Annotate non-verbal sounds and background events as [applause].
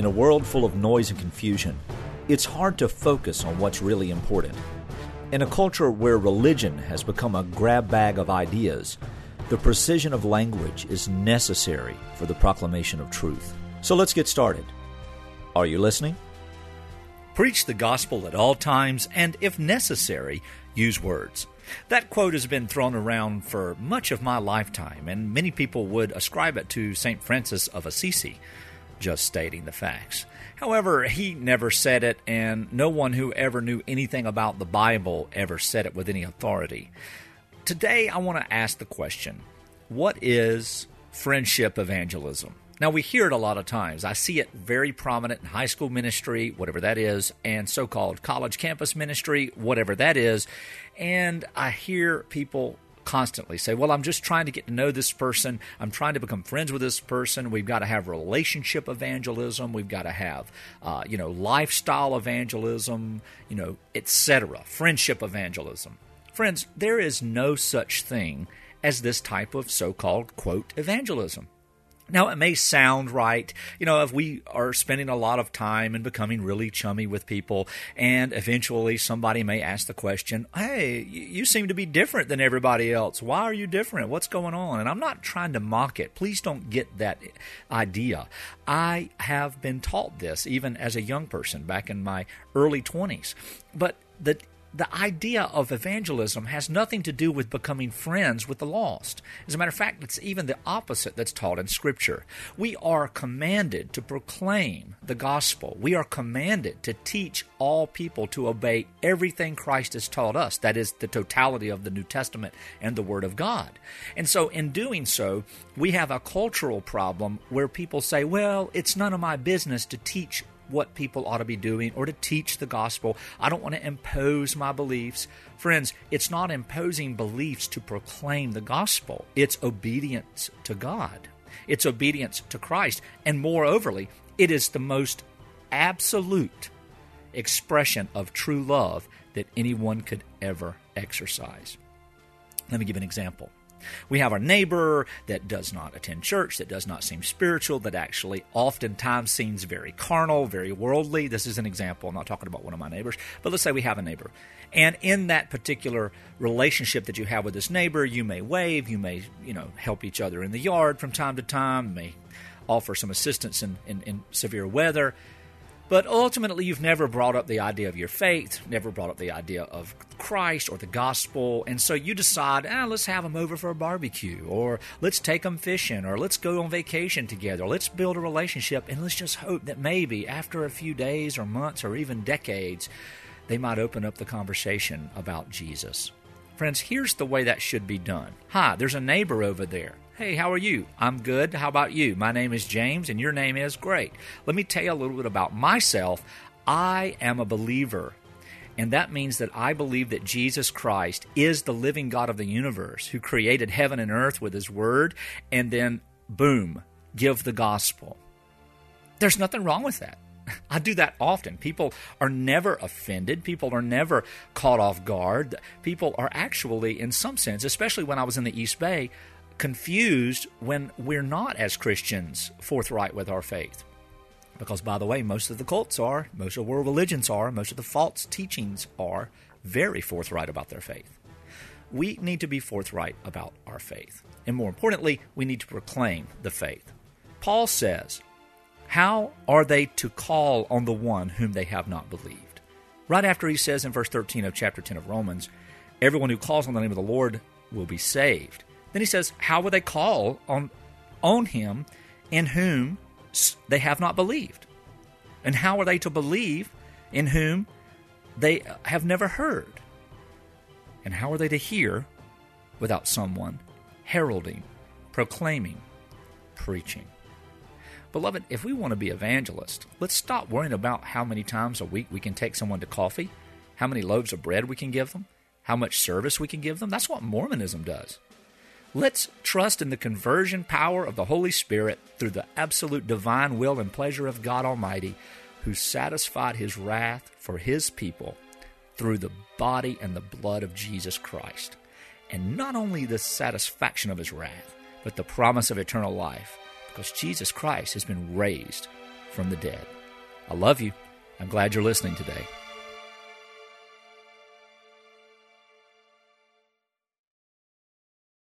In a world full of noise and confusion, it's hard to focus on what's really important. In a culture where religion has become a grab bag of ideas, the precision of language is necessary for the proclamation of truth. So let's get started. Are you listening? Preach the gospel at all times, and if necessary, use words. That quote has been thrown around for much of my lifetime, and many people would ascribe it to St. Francis of Assisi, just stating the facts. However, he never said it, and no one who ever knew anything about the Bible ever said it with any authority. Today, I want to ask the question what is friendship evangelism? Now, we hear it a lot of times. I see it very prominent in high school ministry, whatever that is, and so called college campus ministry, whatever that is. And I hear people constantly say, Well, I'm just trying to get to know this person. I'm trying to become friends with this person. We've got to have relationship evangelism. We've got to have, uh, you know, lifestyle evangelism, you know, etc. Friendship evangelism. Friends, there is no such thing as this type of so called, quote, evangelism. Now, it may sound right, you know, if we are spending a lot of time and becoming really chummy with people, and eventually somebody may ask the question, Hey, you seem to be different than everybody else. Why are you different? What's going on? And I'm not trying to mock it. Please don't get that idea. I have been taught this even as a young person back in my early 20s. But the the idea of evangelism has nothing to do with becoming friends with the lost. As a matter of fact, it's even the opposite that's taught in Scripture. We are commanded to proclaim the gospel. We are commanded to teach all people to obey everything Christ has taught us. That is the totality of the New Testament and the Word of God. And so, in doing so, we have a cultural problem where people say, well, it's none of my business to teach what people ought to be doing or to teach the gospel. I don't want to impose my beliefs. Friends, it's not imposing beliefs to proclaim the gospel, it's obedience to God, it's obedience to Christ. And moreoverly, it is the most absolute expression of true love that anyone could ever exercise. Let me give an example. We have our neighbor that does not attend church, that does not seem spiritual, that actually oftentimes seems very carnal, very worldly. This is an example. I'm not talking about one of my neighbors, but let's say we have a neighbor. And in that particular relationship that you have with this neighbor, you may wave, you may, you know, help each other in the yard from time to time, may offer some assistance in, in, in severe weather. But ultimately, you've never brought up the idea of your faith, never brought up the idea of Christ or the gospel. And so you decide, ah, let's have them over for a barbecue, or let's take them fishing, or let's go on vacation together, let's build a relationship, and let's just hope that maybe after a few days or months or even decades, they might open up the conversation about Jesus. Friends, here's the way that should be done. Hi, there's a neighbor over there. Hey, how are you? I'm good. How about you? My name is James, and your name is great. Let me tell you a little bit about myself. I am a believer. And that means that I believe that Jesus Christ is the living God of the universe who created heaven and earth with his word, and then, boom, give the gospel. There's nothing wrong with that. [laughs] I do that often. People are never offended. People are never caught off guard. People are actually, in some sense, especially when I was in the East Bay, confused when we're not, as Christians, forthright with our faith. Because, by the way, most of the cults are, most of the world religions are, most of the false teachings are very forthright about their faith. We need to be forthright about our faith. And more importantly, we need to proclaim the faith. Paul says, How are they to call on the one whom they have not believed? Right after he says in verse 13 of chapter 10 of Romans, Everyone who calls on the name of the Lord will be saved. Then he says, How will they call on, on him in whom they have not believed? And how are they to believe in whom they have never heard? And how are they to hear without someone heralding, proclaiming, preaching? Beloved, if we want to be evangelists, let's stop worrying about how many times a week we can take someone to coffee, how many loaves of bread we can give them, how much service we can give them. That's what Mormonism does. Let's trust in the conversion power of the Holy Spirit through the absolute divine will and pleasure of God Almighty, who satisfied his wrath for his people through the body and the blood of Jesus Christ. And not only the satisfaction of his wrath, but the promise of eternal life, because Jesus Christ has been raised from the dead. I love you. I'm glad you're listening today.